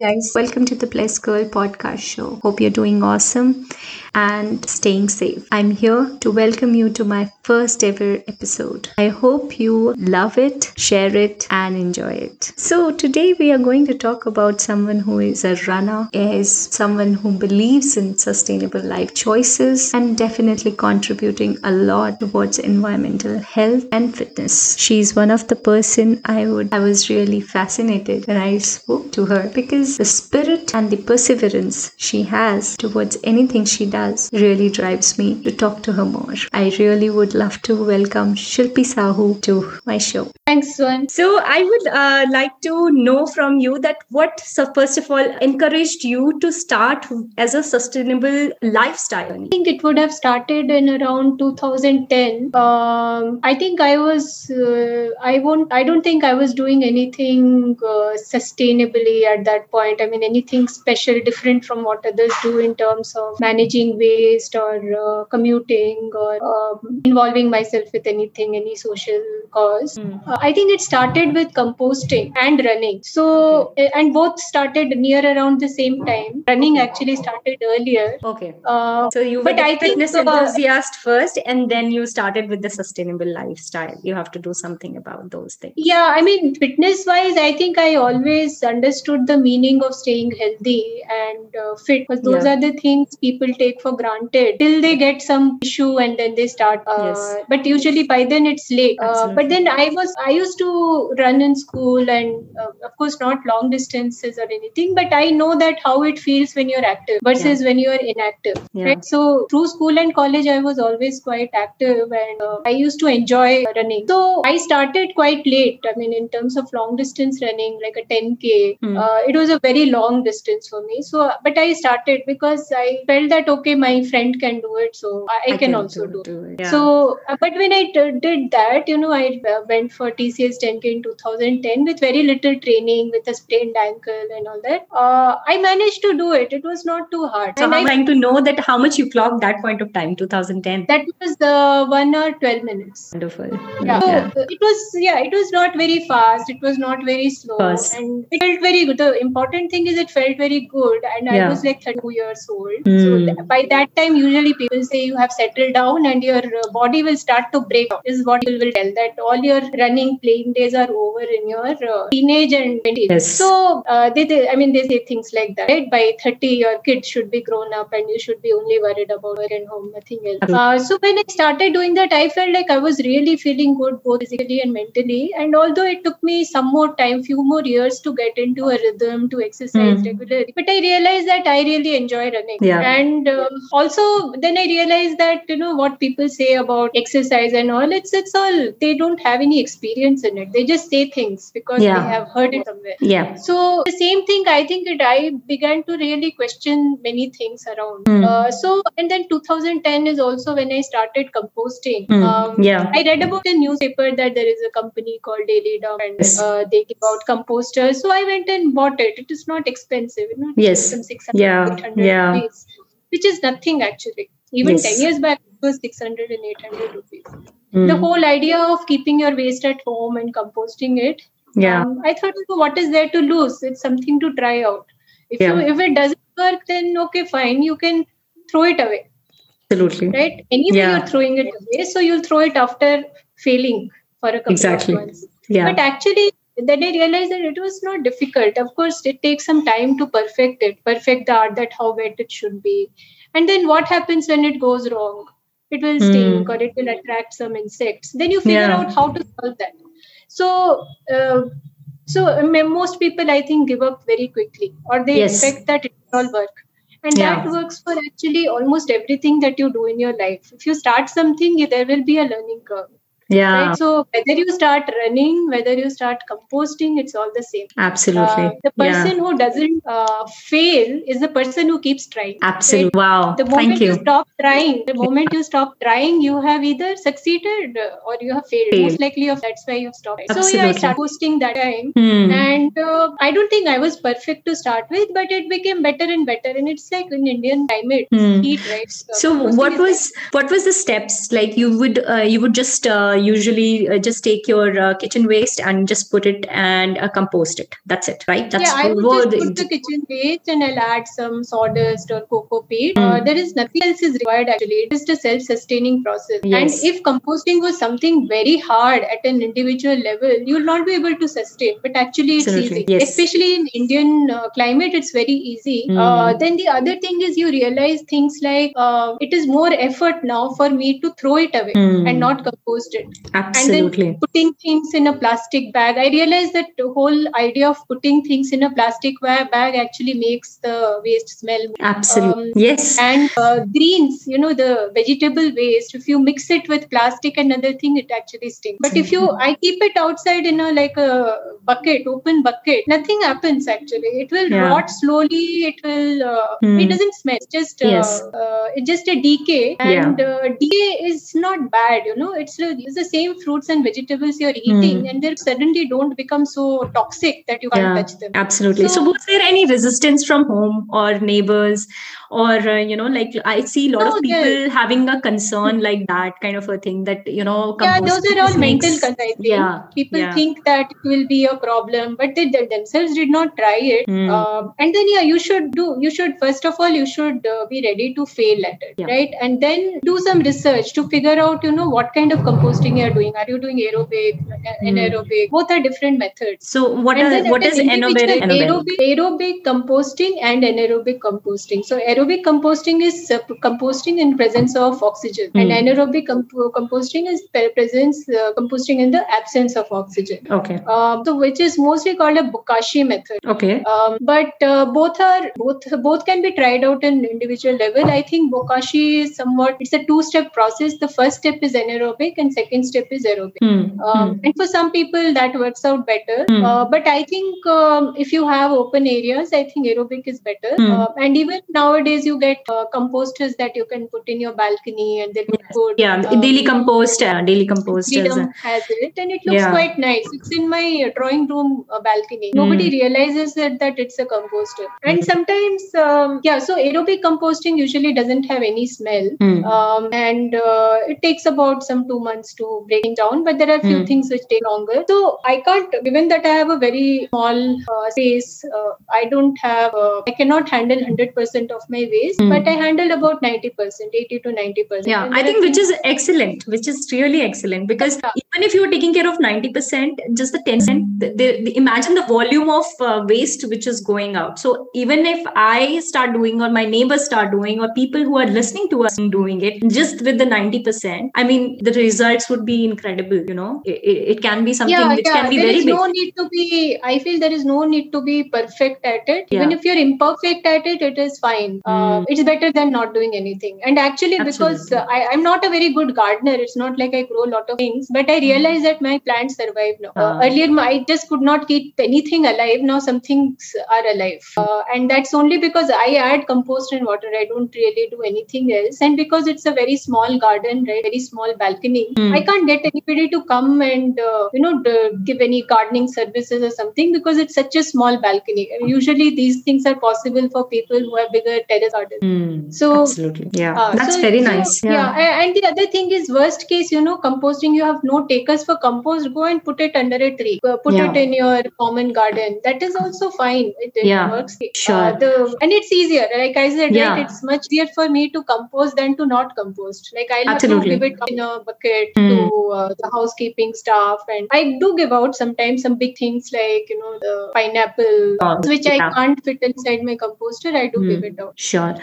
guys. Welcome to the Blessed Girl podcast show. Hope you're doing awesome and staying safe. I'm here to welcome you to my first ever episode. I hope you love it, share it, and enjoy it. So, today we are going to talk about someone who is a runner, is someone who believes in sustainable life choices, and definitely contributing a lot towards environmental health and fitness. She's one of the person I would I was really fascinated when I spoke to her because the spirit and the perseverance she has towards anything she does really drives me to talk to her more. I really would love to welcome Shilpi Sahu to my show. Thanks, Swarn. So I would uh, like to know from you that what, so first of all, encouraged you to start as a sustainable lifestyle? I think it would have started in around 2010. Um, I think I was, uh, I won't, I don't think I was doing anything uh, sustainably at that point. I mean, anything special, different from what others do in terms of managing waste or uh, commuting or um, involving myself with anything, any social cause. Mm. I think it started with composting and running. So, okay. and both started near around the same time. Running actually started earlier. Okay. Uh, so you were but I fitness think, enthusiast uh, first, and then you started with the sustainable lifestyle. You have to do something about those things. Yeah, I mean, fitness wise, I think I always understood the meaning of staying healthy and uh, fit because those yeah. are the things people take for granted till they get some issue and then they start. Uh, yes. But usually by then it's late. Uh, but then I was I used to run in school and uh, of course not long distances or anything but i know that how it feels when you're active versus yeah. when you're inactive yeah. right so through school and college i was always quite active and uh, i used to enjoy running so i started quite late i mean in terms of long distance running like a 10k mm. uh, it was a very long distance for me so but i started because i felt that okay my friend can do it so i, I can, also do, do it, Yeah. so uh, but when I t- did that you know i uh, went for TCS 10K in 2010 with very little training, with a sprained ankle and all that. Uh, I managed to do it. It was not too hard. So and I'm trying to know that how much you clocked that point of time, 2010. That was the one hour 12 minutes. Wonderful. Yeah. yeah. So it was, yeah, it was not very fast. It was not very slow. Fast. And it felt very good. The important thing is it felt very good. And yeah. I was like 32 years old. Mm. So th- by that time, usually people say you have settled down and your uh, body will start to break. This is what people will tell that all your running, playing days are over in your uh, teenage and 20s. Yes. So uh, they, they, I mean, they say things like that. Right? By 30, your kid should be grown up and you should be only worried about work and home, nothing else. Uh, so when I started doing that, I felt like I was really feeling good both physically and mentally. And although it took me some more time, few more years to get into a rhythm to exercise mm. regularly, but I realized that I really enjoy running. Yeah. And um, also then I realized that you know what people say about exercise and all, it's it's all they don't have any experience in it. They just say things because yeah. they have heard it somewhere. Yeah. So the same thing, I think it, I began to really question many things around. Mm. Uh, so and then 2010 is also when I started composting. Mm. Um, yeah. I read about a newspaper that there is a company called Daily Dump and uh, they give out composters. So I went and bought it. It is not expensive. You know, yes. 600, yeah. yeah. Rupees, which is nothing actually. Even yes. 10 years back, it was 600 and 800 rupees. Mm. The whole idea of keeping your waste at home and composting it. Yeah. Um, I thought, what is there to lose? It's something to try out. If yeah. you if it doesn't work, then okay, fine. You can throw it away. Absolutely. Right. Anyway, yeah. you're throwing it away, so you'll throw it after failing for a couple exactly. of months. Yeah. But actually, then I realized that it was not difficult. Of course, it takes some time to perfect it, perfect the art that how wet it should be. And then what happens when it goes wrong? it will stink mm. or it will attract some insects then you figure yeah. out how to solve that so uh, so most people i think give up very quickly or they yes. expect that it will all work and yeah. that works for actually almost everything that you do in your life if you start something there will be a learning curve yeah right? so whether you start running whether you start composting it's all the same absolutely uh, the person yeah. who doesn't uh, fail is the person who keeps trying absolutely right? wow the moment Thank you. you stop trying the moment you stop trying you have either succeeded or you have failed, failed. most likely of that's why you've stopped absolutely. so yeah i started posting that time hmm. and uh, i don't think i was perfect to start with but it became better and better and it's like in indian climate hmm. heat right so, so what was what was the steps like you would uh, you would just uh, usually uh, just take your uh, kitchen waste and just put it and uh, compost it. That's it, right? That's yeah, I would just put the kitchen waste and I'll add some sawdust or cocoa peat. Mm. there is nothing else is required actually. It is just a self-sustaining process. Yes. And if composting was something very hard at an individual level, you'll not be able to sustain. But actually, it's Absolutely. easy. Yes. Especially in Indian uh, climate, it's very easy. Mm. then the other thing is you realize things like it is more effort now for me to throw it away mm. and not compost it. Absolutely. And then putting things in a plastic bag. I realized that the whole idea of putting things in a plastic bag actually makes the waste smell. Absolutely. Um, yes. And uh, greens, you know, the vegetable waste, if you mix it with plastic and other thing, it actually stinks. But if you, I keep it outside in a like a bucket, open bucket, nothing happens actually. It will yeah. rot slowly. It will, uh, mm. it doesn't smell. It's just, uh, yes. Uh, it's just a decay. And yeah. Uh, decay is not bad, you know, it's, it's the same fruits and vegetables you're eating mm. and they suddenly don't become so toxic that you can't yeah, touch them. Absolutely. So, so, was there any resistance from home or neighbors or uh, you know like i see a lot no, of people having a concern like that kind of a thing that you know yeah those are all mental concerns yeah people yeah. think that it will be a problem but they, they themselves did not try it mm. um, and then yeah you should do you should first of all you should uh, be ready to fail at it yeah. right and then do some research to figure out you know what kind of composting you're doing? Are you doing aerobic mm. anaerobic both are different methods. So what are, what is anaerobic, aerobic aerobic composting and anaerobic composting. So aerobic composting is uh, composting in presence of oxygen. Mm. and anaerobic comp- composting is presence uh, composting in the absence of oxygen. Okay. Uh, so which is mostly called a bokashi method. Okay. Um, but uh, both are both both can be tried out in individual level. I think bokashi is somewhat it's a two step process. The first step is anaerobic and second step is aerobic mm. Um, mm. and for some people that works out better hmm. uh, but i think um, if you have open areas i think aerobic is better hmm. uh, and even nowadays you get uh, composters that you can put in your balcony and they look yes. good. Yeah, um, daily compost, uh, daily compost. Has it and it looks yeah. quite nice. It's in my drawing room uh, balcony. Mm. Nobody realizes that, that it's a composter. And mm. sometimes, um, yeah, so aerobic composting usually doesn't have any smell. Mm. Um, and uh, it takes about some two months to breaking down, but there are a few hmm. things which take longer. So I can't, given that I have a very small uh, space, uh, I don't have, I cannot handle 100% of my waste, mm. but I handled about 90%, 80 to 90%. Yeah, I think which is excellent, which is really excellent because yeah. even if you're taking care of 90%, just the 10%, the, the, imagine the volume of uh, waste which is going out. So even if I start doing or my neighbors start doing or people who are listening to us doing it just with the 90%, I mean, the results would be incredible, you know, it, it can be something yeah, which yeah. can be there very is big. no need to be, I feel there is no need to be perfect at it. Even if you're imperfect at it, it is fine uh, hmm. it's better than not doing anything and actually Absolutely. because uh, I, am not a very good gardener it's not like i grow a lot of things but i hmm. realize that my plants survive now uh, uh, earlier my, i just could not keep anything alive now some things are alive uh, and that's only because i add compost and water i don't really do anything else and because it's a very small garden right very small balcony mm. I can't get anybody to come and uh, you know give any gardening services or something because it's such a small balcony usually these things are possible for people who have bigger terrace garden. Mm, so absolutely, yeah, uh, that's so, very so, nice. Yeah. yeah. and the other thing is worst case, you know, composting. You have no takers for compost. Go and put it under a tree. Uh, put yeah. it in your common garden. That is also fine. It, it yeah, works. Sure. Uh, the, and it's easier. Like I said, yeah. right, it's much easier for me to compost than to not compost. Like I love to give it in a bucket mm. To uh, the housekeeping staff, and I do give out sometimes some big things like you know the pineapple, oh, which I can't fit inside my composter. I do mm. give it out. Sure.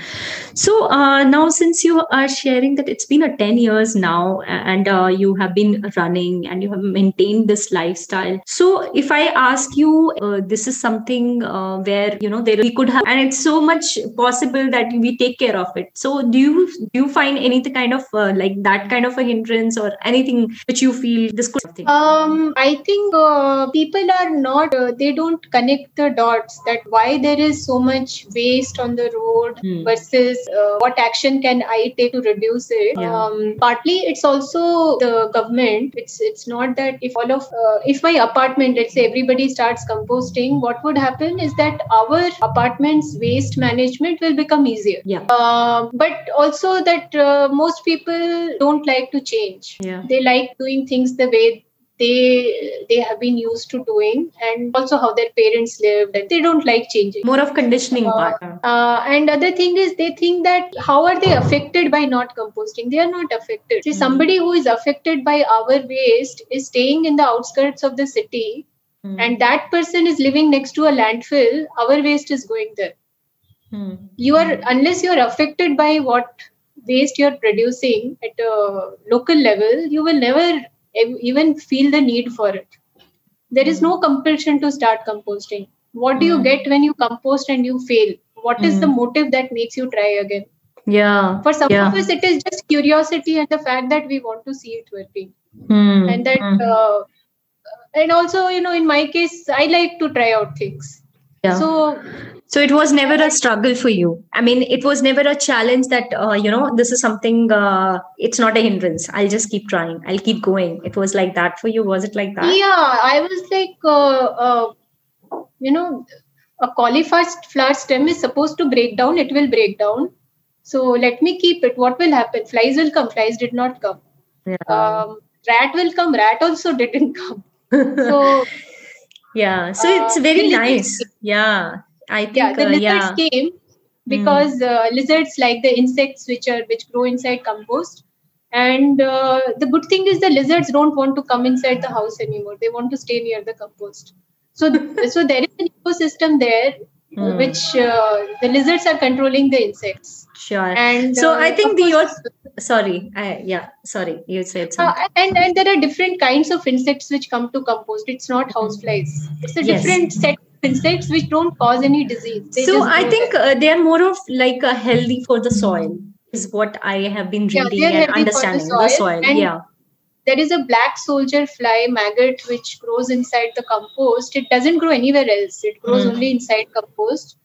So uh, now, since you are sharing that it's been a 10 years now and uh, you have been running and you have maintained this lifestyle. So if I ask you, uh, this is something uh, where, you know, there we could have, and it's so much possible that we take care of it. So do you, do you find any kind of uh, like that kind of a hindrance or anything which you feel this could have? Um, I think uh, people are not, they don't connect the dots that why there is so much waste on the road hmm versus uh, what action can I take to reduce it. Yeah. Um, partly, it's also the government. It's it's not that if all of uh, if my apartment, let's say everybody starts composting, what would happen is that our apartment's waste management will become easier. Yeah. Uh, but also that uh, most people don't like to change. Yeah. They like doing things the way they they have been used to doing and also how their parents lived and they don't like changing more of conditioning uh, part uh, and other thing is they think that how are they affected by not composting they are not affected see mm. somebody who is affected by our waste is staying in the outskirts of the city mm. and that person is living next to a landfill our waste is going there mm. you are unless you are affected by what waste you're producing at a local level you will never even feel the need for it. There is no hmm. compulsion to start composting. What do you hmm. get when you compost and you fail? What is the hmm. motive that makes you try again? Yeah. For some yeah. of us, it is just curiosity and the fact that we want to see it working. Mm. And that, mm. uh, and also, you know, in my case, I like to try out things. Yeah. So so it was never a struggle for you? I mean it was never a challenge that uh, you know this is something uh, it's not a hindrance. I'll just keep trying. I'll keep going. It was like that for you? Was it like that? Yeah i was like uh, uh, you know a cauliflower stem is supposed to break down. It will break down. So let me keep it. What will happen? Flies will come. Flies did not come. Yeah. um, rat will come. Rat also didn't come. So yeah so it's very nice yeah I think yeah, the uh, lizards yeah. came because mm. uh, lizards like the insects which are which grow inside compost. And uh, the good thing is the lizards don't want to come inside the house anymore. They want to stay near the compost. So, so there is an ecosystem there, mm. which uh, the lizards are controlling the insects. Sure. And so I uh, think the your sorry, I, yeah, sorry, you said uh, something. and and there are different kinds of insects which come to compost. It's not houseflies. It's a yes. different set of insects which don't cause any disease. They so I think uh, they are more of like a healthy for the soil is what I have been reading yeah, and understanding. The soil, the soil. yeah. There is a black soldier fly maggot which grows inside the compost. It doesn't grow anywhere else. It grows mm. only inside compost.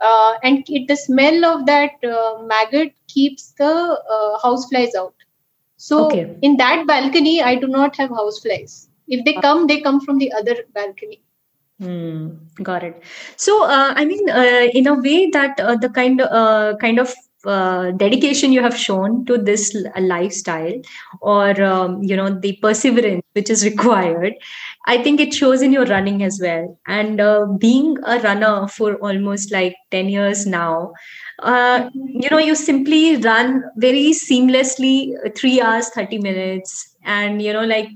Uh, and it, the smell of that uh, maggot keeps the uh, houseflies out. So okay. in that balcony, I do not have houseflies. If they come, they come from the other balcony. Mm, got it. So, uh, I mean, uh, in a way that uh, the kind uh, kind of uh, dedication you have shown to this lifestyle, or um, you know, the perseverance which is required, I think it shows in your running as well. And uh, being a runner for almost like ten years now, you know, you simply run very seamlessly, three hours, thirty minutes. And you know like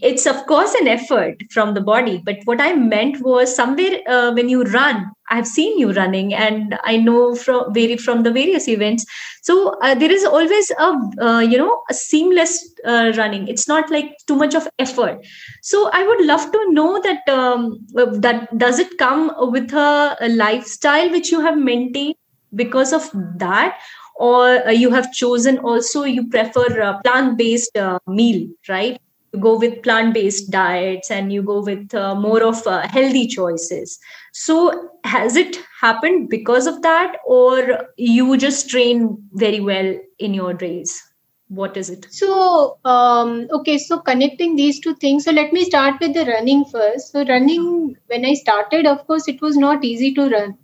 it's of course an effort from the body. But what i meant was somewhere uh, when you run i've seen you running and i know from very from the various events. So uh, there is always a uh, you know a seamless uh, running. It's not like too much of effort. So i would love to know that um, that does it come with a, a lifestyle which you have maintained because of that or uh, you have chosen also you prefer uh, plant based uh, meal right? You go with plant based diets and you go with uh, more of uh, healthy choices. So has it happened because of that or you just train very well in your days? What is it? So um, okay so connecting these two things so let me start with the running first. So running when i started of course it was not easy to run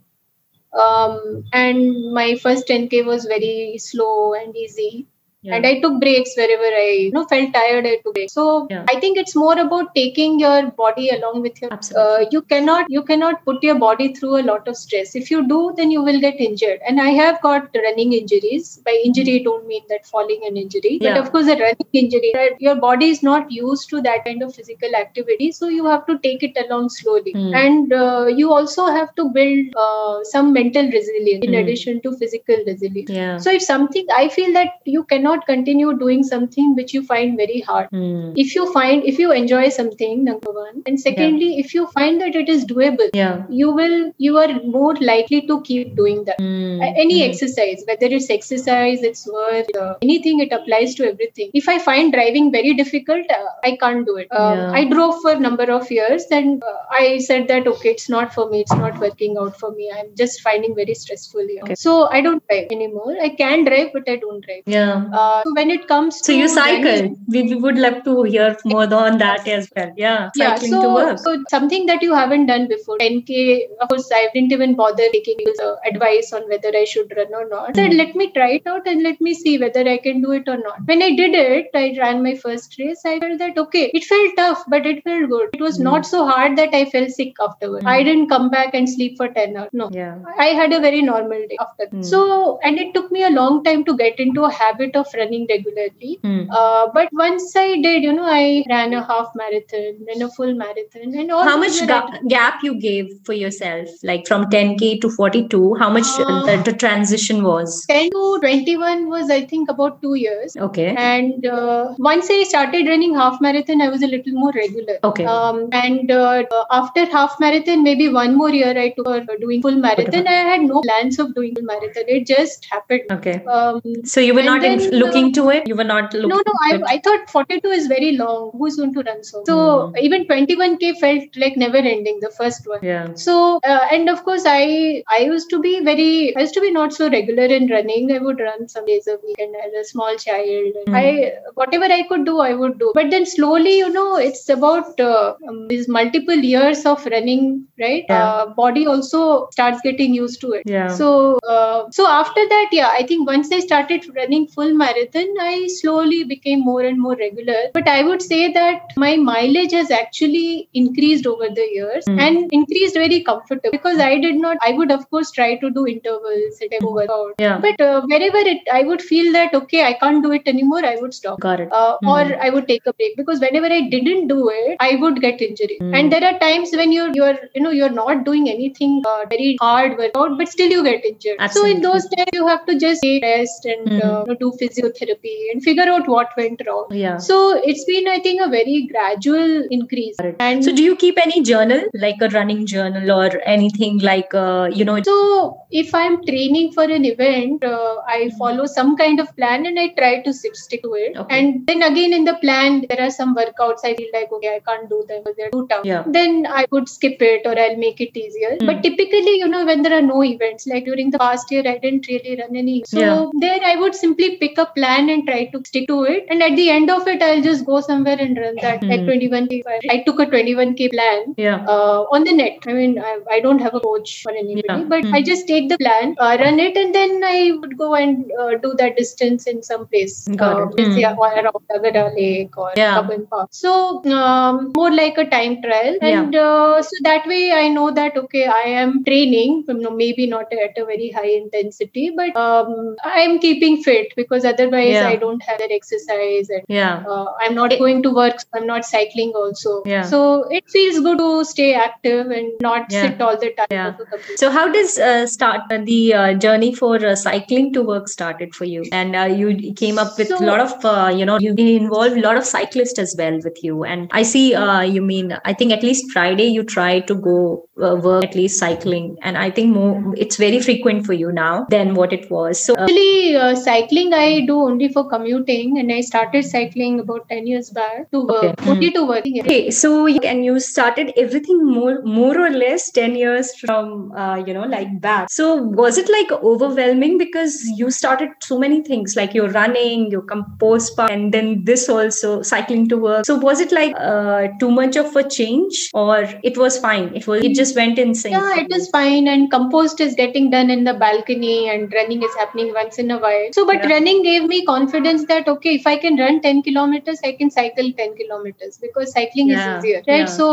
um, and my first 10k was very slow and easy yeah. and i took breaks wherever i you know felt tired i took breaks so yeah. i think it's more about taking your body along with you uh, you cannot you cannot put your body through a lot of stress if you do then you will get injured and i have got running injuries by injury I don't mean that falling an injury yeah. but of course a running injury your body is not used to that kind of physical activity so you have to take it along slowly mm. and uh, you also have to build uh, some mental resilience in mm. addition to physical resilience yeah. so if something i feel that you cannot cannot continue doing something which you find very hard. Mm. If you find, if you enjoy something, number one, and secondly, yeah. if you find that it is doable, yeah. you will, you are more likely to keep doing that. Mm. Any mm. exercise, whether it's exercise, it's work, uh, anything, it applies to everything. If I find driving very difficult, uh, I can't do it. Um, yeah. I drove for a number of years, and uh, I said that okay, it's not for me. It's not working out for me. I'm just finding very stressful here. Okay. So I don't drive anymore. I can drive, but I don't drive. Yeah. Uh, so when it comes to so you cycle. We, we would love to hear more on that as well. Yeah, cycling yeah, so, to work. So something that you haven't done before. 10k. Of course, I didn't even bother taking uh, advice on whether I should run or not. I said, mm. let me try it out and let me see whether I can do it or not. When I did it, I ran my first race. I felt that okay, it felt tough, but it felt good. It was mm. not so hard that I felt sick afterwards. Mm. I didn't come back and sleep for 10 hours. No. Yeah. I had a very normal day after. Mm. So, and it took me a long time to get into a habit of running regularly. Mm. Uh, but once I did, you know, I ran a half marathon, then a full marathon, and all. How much ga- gap you gave for yourself, like from 10k to 42? How much uh, the, the, transition was? 10 to 21 was, I think, about two years. Okay. And uh, once I started running half marathon, I was a little more regular. Okay. Um, and uh, after half marathon, maybe one more year, I took doing full marathon. I had no plans of doing full marathon. It just happened. Okay. Um, so you were not then, looking to it. You were not looking. No, no. I, I thought 42 is very long. Who's going to run so? So mm. even 21k felt like never ending. The first one. Yeah. So uh, and of course, I I used to be very I used to be not so regular in running. I would run some days a week, and as a small child, mm. I whatever I could do, I would do. But then slowly, you know, it's about uh, um, these multiple years of running, right? Yeah. Uh, body also starts getting used to it. Yeah. So uh, so after that, yeah, I think once I started running full marathon, I slowly became more and more regular. But I would say that my mileage has actually increased over the years mm. and increased very comfortable because I did not. I would of course try to do intervals, hmm. workout. Yeah. But uh, wherever it, I would feel that okay, I can't do it anymore. I would stop. Got it. Uh, mm. Or I would take a break because whenever I didn't do it, I would get injury. Mm. And there are times when you're you're you know you're not doing anything uh, very hard workout, but still you get injured. Absolutely. So in those times you have to just rest and mm. do physiotherapy and figure out what went wrong. Yeah. So it's been I think a very gradual increase. And so do you keep any journal like a running journal or anything like uh, you know? So if I'm training for an event, uh, I hmm. follow some kind of plan and I try to stick to it. Okay. And then again in the plan there are some workouts I feel like okay I can't do them because they're too tough. Yeah. Then I would skip it or I'll make it easier. Mm. But typically you know when there are no events like during the past year I didn't really run any. So yeah. there I would simply pick a plan and try to stick to it. And at the end of it I'll just go somewhere and run that mm. like 21k. I took a 21k plan yeah. uh, on the net. I mean I, I don't have a coach or anybody, yeah. but mm. I just take the plan, uh, run it, and then I would go and uh, do that distance in some place. Got uh, it. Mm. around Agara Lake or yeah. Park. So um, more like a time trial, and uh, so that way I know that okay, I am training. You know, maybe not at a very high intensity, but um, I am keeping fit because otherwise yeah. I don't have that exercise. And, yeah, uh, I'm not it, going to work. So I'm not cycling also. Yeah. So it feels good to stay active and not yeah. sit all the time. Yeah. So how does uh, start uh, the uh, journey for uh, cycling to work started for you? And uh, you came up with a so, lot of uh, you know you involved a lot of cyclists as well with you. And I see you mean I think at least Friday you try to go work at least cycling, and I think more it's very frequent for you now than what it was. So actually, cycling I do only for commuting, and I started cycling about ten years back to work, okay. only to working. Okay, so and you started everything more more or less ten years from uh, you know like back. So was it like overwhelming because you started so many things like you're running your compost part and then this also cycling to work? So was it like uh, too much of a change or it was fine? It was it just went insane yeah it is fine and compost is getting done in the balcony and running is happening once in a while. So but yeah. running gave me confidence that okay if i can run 10 kilometers i can cycle 10 kilometers because cycling yeah. is easier right yeah. so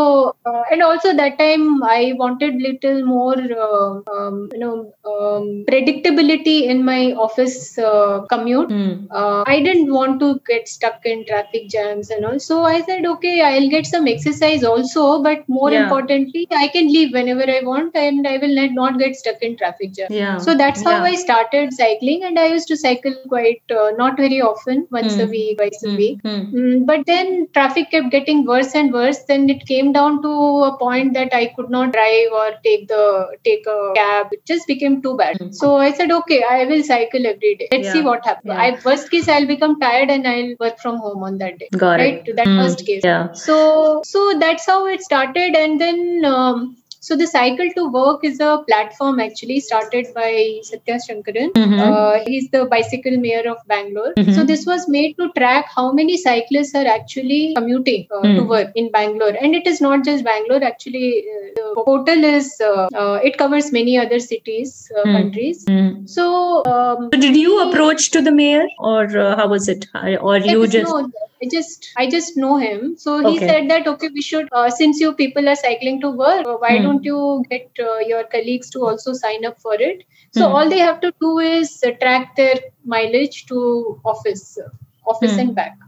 uh, and also that time i wanted little more uh, um, you know um, predictability in my office uh, commute. Mm. I didn't want to get stuck in traffic jams and all. So I said, okay, I'll get some exercise also, but more yeah. importantly, I can leave whenever I want and I will not get stuck in traffic jam. Yeah. So that's how. I started cycling, and I used to cycle quite uh, not very often, once mm. a week, twice mm. a week. Mm. but then traffic kept getting worse and worse. Then it came down to a point that I could not drive or take the take a cab. It just became too bad. So I said, okay, I will cycle every day. Let's yeah. see what happens. Yeah. I worst case I'll become tired and I'll work from home on that day. Got right? It. That mm. worst case. Yeah. So so that's how it started, and then. Um, So the Cycle to Work is a platform actually started by Sathya Sankaran. Mhm. Uh, he's the bicycle mayor of Bangalore. Mhm. So this was made to track how many cyclists are actually commuting uh, to Mm. work in Bangalore, and it is not just Bangalore. Actually, uh, the portal is uh, uh, it covers many other cities, uh, Mm. countries. Mm. So, um, So did you approach to the mayor, or uh, how was it, or you just just? I just I just know him. So he Okay. said that okay, we should uh, since you people are cycling to work, uh, why Hmm. don't you get uh, your colleagues to also sign up for it? So Hmm. all they have to do is uh, track their mileage to office, uh, office Hmm. and back.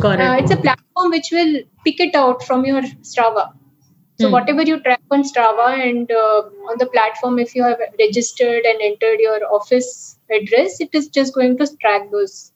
Got Uh, it. it's a platform which will pick it out from your Strava. So Hmm. whatever you track on Strava and uh, on the platform, if you have registered and entered your office address, it is just going to track those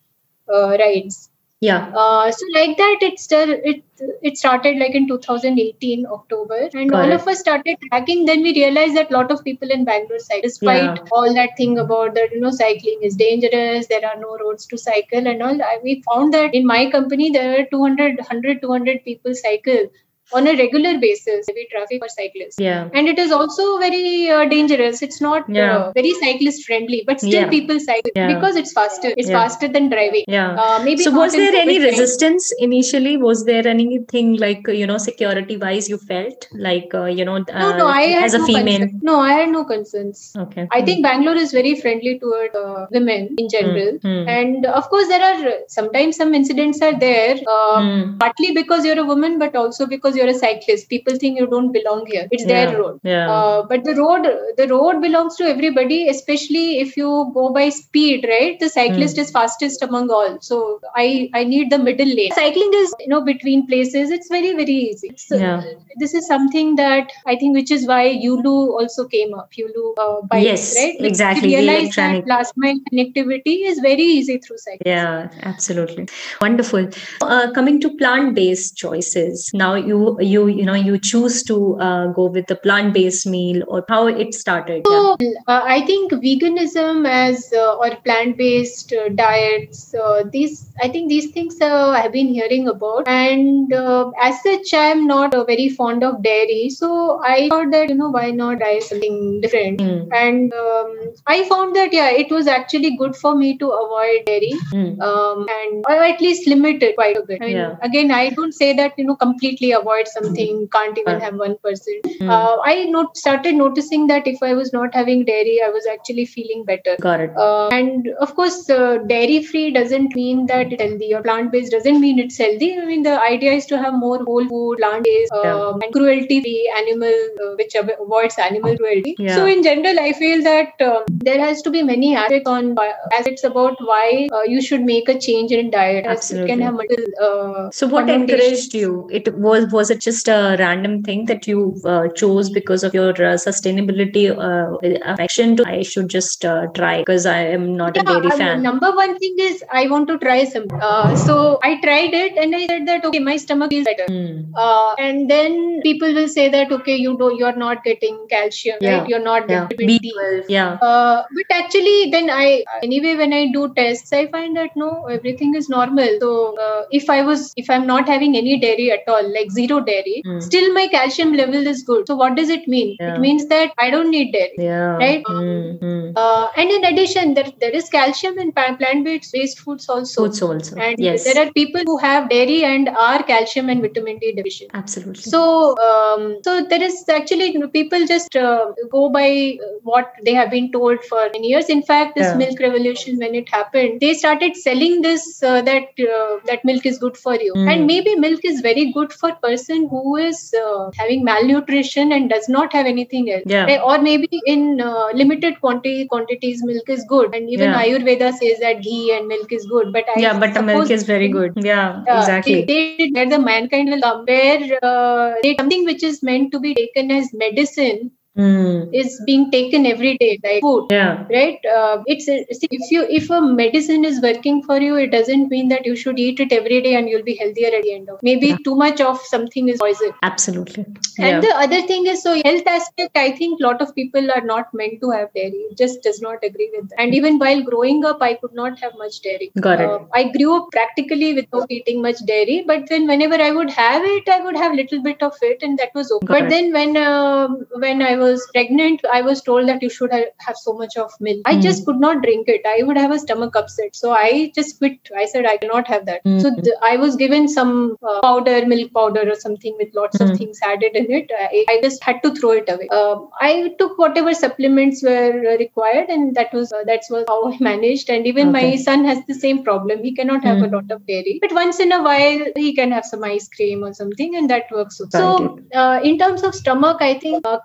uh, rides. Yeah. Uh, so like that, it still it it started like in 2018 October, and Got all it. of us started tracking. Then we realized that a lot of people in Bangalore cycle, despite Yeah. all that thing about that you know cycling is dangerous, there are no roads to cycle and all. I, we found that in my company there are 200, 100, 200 people cycle on a regular basis. Heavy traffic for cyclists. Yeah. And it is also very uh, dangerous. It's not Yeah. uh, very cyclist friendly, but still Yeah. people cycle Yeah. because it's faster. It's faster than driving. Yeah. Uh, maybe so was there any time. resistance initially was there anything like uh, you know security wise you felt like uh, you know No, uh, no, I had as a no female concern. No, I had no concerns. okay I think Bangalore is very friendly toward uh, women in general. Mm, mm, And of course, there are sometimes some incidents are there, uh, mm. partly because you're a woman, but also because you're a cyclist. People think you don't belong here. It's Yeah, their road. yeah. Uh, but the road, the road belongs to everybody, especially if you go by speed, right? The cyclist Hmm. is fastest among all. So I, I need the middle lane. Cycling is, you know, between places. It's very, very easy. So Yeah. This is something that I think, which is why Yulu also came up. Yulu uh, bikes, Yes, right? exactly, We the that last mile connectivity is very easy through cycling. yeah absolutely wonderful uh, coming to plant based choices now you you you know you choose to uh, go with the plant based meal or how it started yeah. Uh, I think veganism as uh, or plant-based uh, diets, uh, these I think these things I've been hearing about, and uh, as such I'm not uh, very fond of dairy. So I thought that you know why not try something different, Mm, and um, I found that yeah it was actually good for me to avoid dairy. mm, Um, and or at least limit it quite a bit. I mean, Yeah. again, I don't say that you know completely avoid something, can't even Uh, have one percent. mm. Uh, I not started noticing that if I was not having dairy, I was actually feeling better. got it Uh, and of course, uh, dairy free doesn't mean that it's healthy or plant based doesn't mean it's healthy. I mean, the idea is to have more whole food, plant based, Yeah. And cruelty free animal, uh, which avoids animal cruelty. Yeah. So, in general, I feel that um, there has to be many aspects on why- aspects about why uh, you should make a change in diet. as It can have multiple. Uh, so what encouraged you it was was it just a random thing that you uh, chose because of your uh, sustainability uh, affection to i should just uh, try because i am not a dairy I fan number one thing is I want to try some. Uh, so I tried it and I said that okay, my stomach is better. Mm, Uh, and then people will say that okay, you do you're not getting calcium, Yeah, right? You're not yeah getting vitamin D. b12 yeah Uh, but actually, then I anyway when I do tests, I find that no, everything is normal. So uh, if I was if I'm not having any dairy at all, like zero dairy, Mm. still my calcium level is good. So what does it mean? Yeah. It means that I don't need dairy. yeah Right? Mm, mm. Uh, and in addition, there, there is calcium in plant based foods also. foods also And yes there are people who have dairy and are calcium and vitamin D deficient. absolutely So, um, so there is actually you know, people just uh, go by uh, what they have been told for many years. In fact, this Yeah. milk revolution when it happened, they started selling this uh, that uh, that milk is good for you, Mm. and maybe milk is very good for person who is uh, having malnutrition and does not have anything else. Yeah. Or maybe in uh, limited quantity quantities, milk is good, and even Yeah. Ayurveda says that ghee and milk is good. But I yeah but the milk is very good yeah exactly They, they, where the mankind will come, where uh, something which is meant to be taken as medicine mm. is being taken every day, like food. Yeah. Right. Uh, it's if you if a medicine is working for you, it doesn't mean that you should eat it every day and you'll be healthier at the end of. Maybe yeah. too much of something is poison. Absolutely. Yeah. And the other thing is so health aspect. I think a lot of people are not meant to have dairy. it Just does not agree with that. And even while growing up, I could not have much dairy. Got it. Uh, I grew up practically without eating much dairy, but then whenever I would have it, I would have little bit of it, and that was okay. Got but it. then when uh, when I was pregnant, I was told that you should have, have so much of milk. I mm. just could not drink it. I would have a stomach upset, so I just quit. I said I cannot have that. Mm. So th- I was given some uh, powder, milk powder, or something with lots mm. of things added in it. I, I, just had to throw it away. Um, I took whatever supplements were required, and that was uh, that's was how I managed. And even okay. my son has the same problem. He cannot have a lot of dairy, but once in a while he can have some ice cream or something, and that works. So, uh, in terms of stomach, I think uh,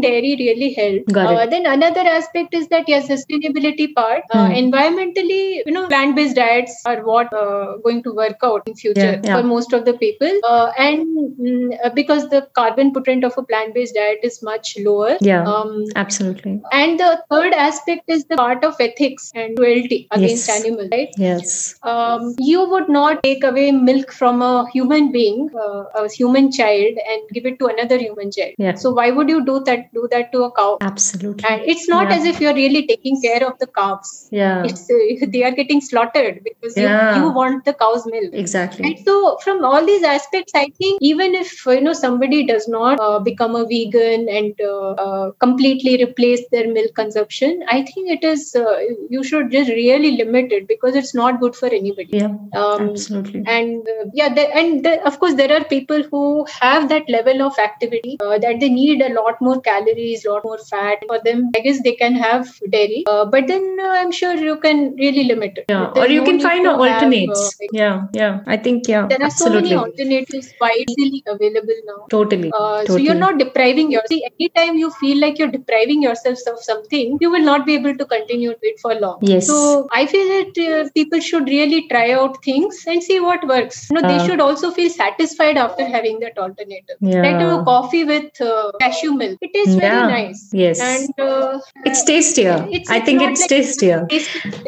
dairy really helped. Uh, then another aspect is that yes, sustainability part. Mm. Environmentally, you know, plant-based diets are what uh, going to work out in future yeah, yeah. for most of the people, uh, and mm, because the carbon footprint of a plant-based diet is much lower. Yeah, um, absolutely. And the third aspect is the part of ethics and cruelty against yes. animals, right? Yes. Um, you would not take away milk from a human being, uh, a human child, and give it to another human child. Yeah. So why would you do that? Do that to a cow? Absolutely. And it's not yeah. as if you're really taking care of the calves. Yeah. It's uh, they are getting slaughtered because yeah. you, you, want the cow's milk. Exactly. And so from all these aspects, I think even if you know somebody does not uh, become a vegan and uh, uh, completely replace their milk consumption, I think it is uh, you should just really limit it because it's not good for anybody. Yeah. Um, absolutely. And yeah, the, and the, of course there are people who have that level of activity uh, that they need a lot more calories, a lot more fat. For them, I guess they can have dairy, uh, but then uh, I'm sure you can really limit it. Yeah, or you no can find alternates. Have, uh, yeah, yeah. I think yeah. There are absolutely. so many alternatives easily available now. Totally. totally. Uh, so you're not depriving yourself. See, anytime you feel like you're depriving yourself of something, you will not be able to continue it for long. Yes. So I feel that uh, people should really try out things and see what works. You know, they should also feel satisfied after having that alternative. Yeah. Like a coffee with uh, cashew milk. It tastes yeah. very nice. Yes. And uh, it's tastier. It's, I think it's like tastier.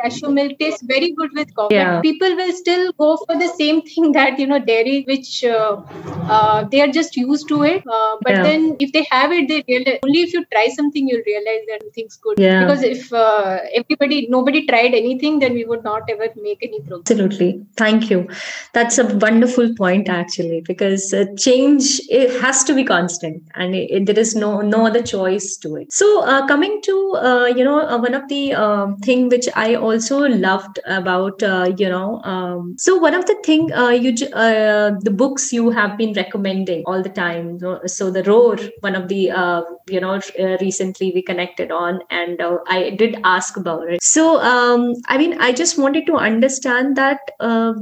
Cashew milk tastes very good with coffee. Yeah. People will still go for the same thing that you know dairy, which uh, uh, they are just used to it. Uh, but yeah. then if they have it, they realize only if you try something you'll realize that things good. Yeah. Because if uh, everybody nobody tried anything, then we would not ever make any progress. Absolutely. Thank you. That's a wonderful point actually, because uh, change it has to be constant, and it, it, there is no no other choice to it. So uh, coming to uh, you know uh, one of the um, thing which I also loved about uh, you know um, so one of the thing you the books you have been recommending all the time. So the roar, one of the you know recently we connected on, and I did ask about it. So um, I mean I just wanted to understand that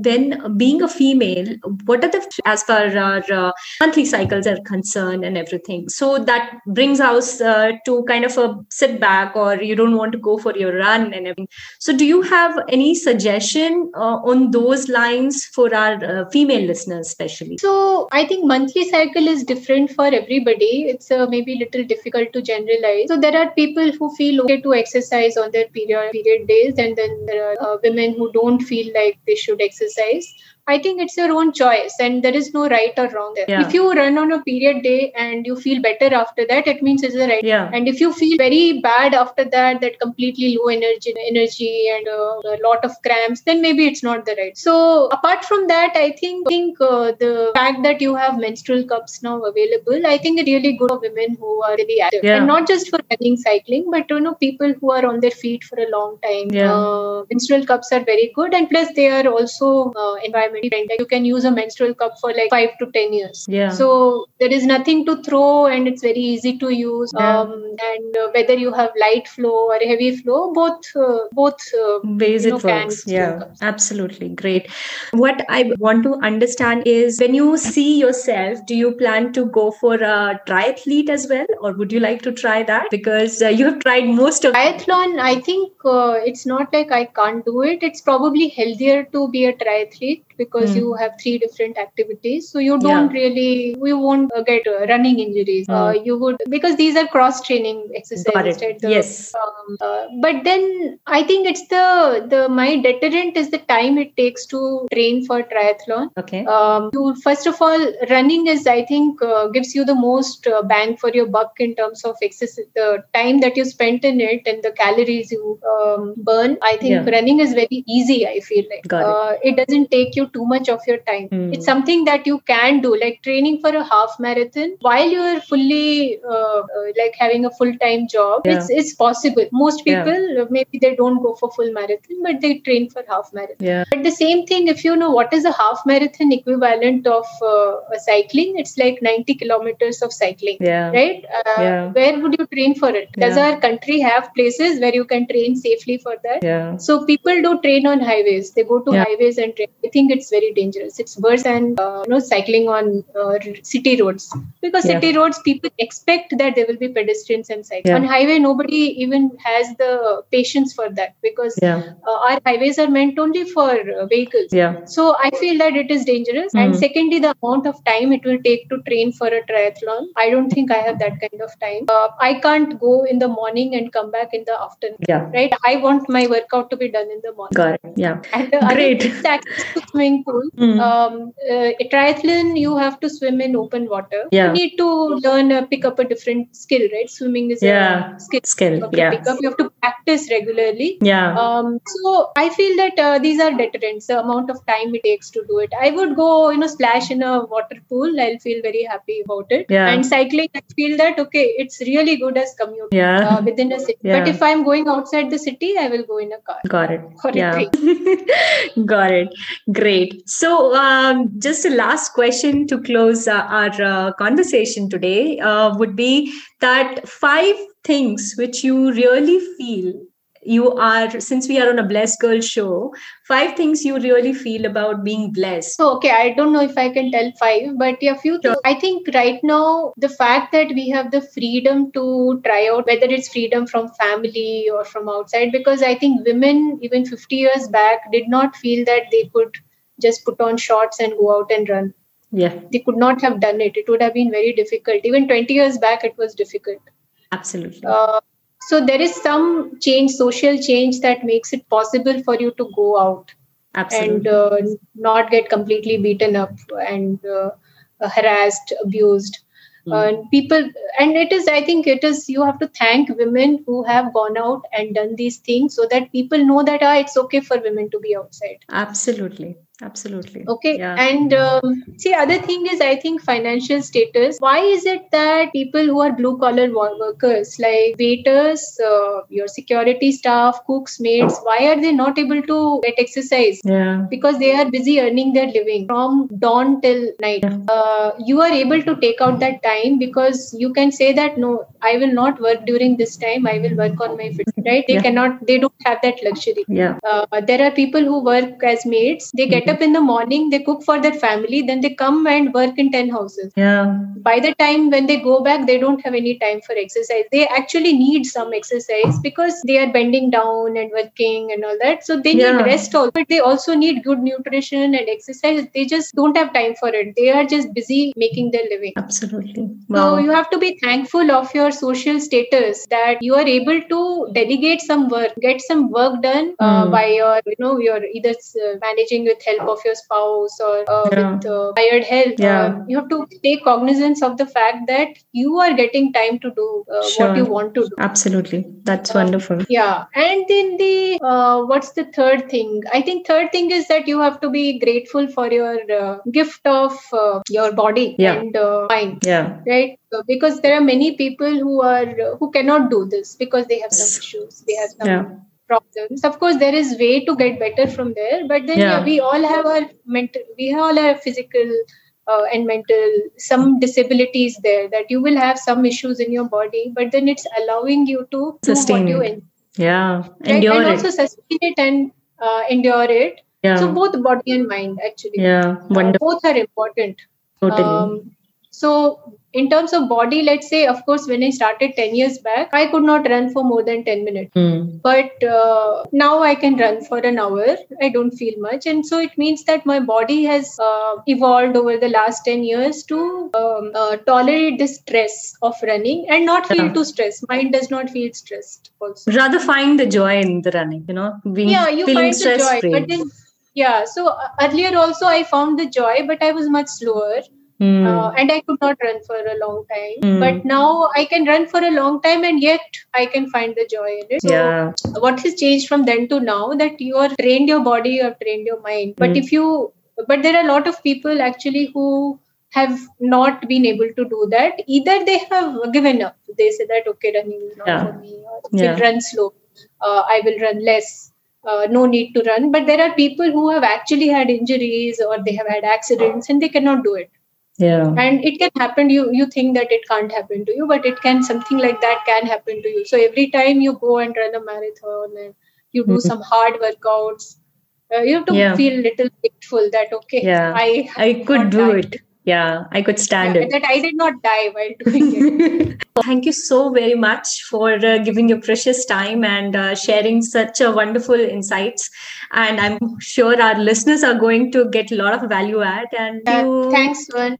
when being a female, what are the as far our monthly cycles are concerned and everything. So that brings us uh, to kind of a sit back or you don't want to go for your run and everything. So do you have any suggestion uh, on those lines for our uh, female listeners especially? So I think monthly cycle is different for everybody. It's uh, maybe a little difficult to generalize. So there are people who feel okay to exercise on their period period days and then there are uh, women who don't feel like they should exercise I think it's your own choice and there is no right or wrong there. Yeah. If you run on a period day and you feel better after that, it means it's the right. Yeah. And if you feel very bad after that, that completely low energy, energy and uh, a lot of cramps, then maybe it's not the right. So apart from that, I think think uh, the fact that you have menstrual cups now available, I think it's really good for women who are really active yeah. and not just for running, cycling, but you know people who are on their feet for a long time. Yeah. Uh, menstrual cups are very good, and plus they are also uh, environment you can use a menstrual cup for like five to ten years. Yeah. So there is nothing to throw, and it's very easy to use. Yeah. Um, and uh, whether you have light flow or heavy flow, both uh, both uh, ways it works. Yeah, absolutely great. What I want to understand is when you see yourself, do you plan to go for a triathlete as well, or would you like to try that? Because uh, you have tried most of triathlon. I think uh, it's not like I can't do it. It's probably healthier to be a triathlete because mm. you have three different activities so you don't yeah. really you won't uh, get uh, running injuries mm. uh, you would because these are cross training exercises right? the, yes um, uh, but then i think it's the the my deterrent is the time it takes to train for triathlon okay um, you first of all running is i think uh, gives you the most uh, bang for your buck in terms of exercise the time that you spent in it and the calories you um, burn i think yeah. running is very easy i feel like it. Uh, it. doesn't take you too much of your time mm. it's something that you can do like training for a half marathon while you're fully uh, uh, like having a full-time job yeah. it's it's possible most people yeah. maybe they don't go for full marathon but they train for half marathon yeah. but the same thing if you know what is a half marathon equivalent of uh, cycling it's like 90 kilometers of cycling yeah. right uh, yeah. where would you train for it does our country have places where you can train safely for that yeah. so people do train on highways they go to highways and train i think it's very dangerous. It's worse than uh, you know cycling on uh, city roads. Because city roads people expect that there will be pedestrians and cyclists. On highway nobody even has the patience for that because uh, our highways are meant only for uh, vehicles. Yeah. So i feel that it is dangerous. Mm. and hmm. secondly the amount of time it will take to train for a triathlon i don't think i have that kind of time. Uh, i can't go in the morning and come back in the afternoon. Yeah. Right? I want my workout to be done in the morning. Got it. Yeah. And great swimming pool. Mm. um, uh, triathlon you have to swim in open water. Yeah. you need to learn uh, pick up a different skill right? Swimming is yeah. a skill. Skill yeah pick up. you have to practice regularly. Yeah. Um, so i feel that uh, these are deterrents the amount of time it takes to do it. I would go you know splash in a water pool. I'll feel very happy about it. Yeah. and cycling i feel that okay it's really good as commute yeah. uh, within a city. Yeah. but if i'm going outside the city i will go in a car. Got it. Yeah. got it. Great so um, just a last question to close uh, our uh, conversation today uh, would be that five things which you really feel you are since we are on a blessed girl show five things you really feel about being blessed. So, okay. I don't know if i can tell five but yeah a few sure. i think right now the fact that we have the freedom to try out whether it's freedom from family or from outside because i think women even 50 years back did not feel that they could just put on shorts and go out and run. Yeah. They could not have done it. It would have been very difficult. Even 20 years back it was difficult. Absolutely. Uh, so there is some change social change that makes it possible for you to go out Absolutely. and uh, not get completely beaten up and uh, harassed abused. Mm. uh, people and it is i think it is you have to thank women who have gone out and done these things so that people know that ah, it's okay for women to be outside. Absolutely absolutely. Okay yeah. and um, see other thing is i think financial status. Why is it that people who are blue collar workers like waiters uh, your security staff cooks maids why are they not able to get exercise? Yeah. Because they are busy earning their living from dawn till night. Yeah. uh, you are able to take out that time because you can say that no i will not work during this time. I will work on my fitness right? They yeah. cannot they don't have that luxury. Yeah. Uh, there are people who work as maids. They get up in the morning, they cook for their family, then they come and work in 10 houses. Yeah. By the time when they go back, they don't have any time for exercise. They actually need some exercise because they are bending down and working and all that. So they yeah. need rest also, but they also need good nutrition and exercise. They just don't have time for it. They are just busy making their living. Absolutely. Wow. So you have to be thankful of your social status that you are able to delegate some work, get some work done uh, mm. by your, you know, you're either uh, managing with help of your spouse or uh, yeah. with uh, hired help. Yeah. Uh, you have to take cognizance of the fact that you are getting time to do uh, sure. what you want to do. Absolutely, that's wonderful. Yeah, and then the uh, what's the third thing? I think third thing is that you have to be grateful for your uh, gift of your body yeah. and mind. Yeah. Right because there are many people who are who cannot do this because they have some issues they have some yeah problems. Of course, there is way to get better from there, but then yeah. Yeah, we all have our mental, we all have physical uh, and mental some disabilities there that you will have some issues in your body, but then it's allowing you to sustain you enjoy. Yeah, endure and it. also sustain it and uh, endure it. Yeah. So both body and mind actually. Yeah, uh, both are important. Totally. Um, So in terms of body let's say of course when i started 10 years back i could not run for more than 10 minutes. Mm. but uh, now i can run for an hour. I don't feel much. And so it means that my body has uh, evolved over the last 10 years to um, uh, tolerate the stress of running and not feel yeah. too stressed. Mind does not feel stressed also. Rather find the joy in the running you know being yeah you find the joy but then yeah. So uh, earlier also i found the joy but i was much slower Mm. Uh, and I could not run for a long time. Mm. But now I can run for a long time and yet I can find the joy in it. So, yeah. what has changed from then to now that you have trained your body, you have trained your mind. But mm. if you, but there are a lot of people actually who have not been able to do that. Either they have given up. They say that, okay, running is not yeah. for me. Or if yeah. it runs slow, uh, I will run less. Uh, no need to run. But there are people who have actually had injuries or they have had accidents and they cannot do it yeah. And it can happen you you think that it can't happen to you but it can something like that can happen to you. So every time you go and run a marathon and you do mm-hmm. some hard workouts uh, you have to yeah. feel little grateful that okay yeah. I i could do it. Yeah i could stand yeah, it. that i did not die while doing it. Thank you so very much for uh, giving your precious time and uh, sharing such a wonderful insights. And i'm sure our listeners are going to get a lot of value at and uh, thanks one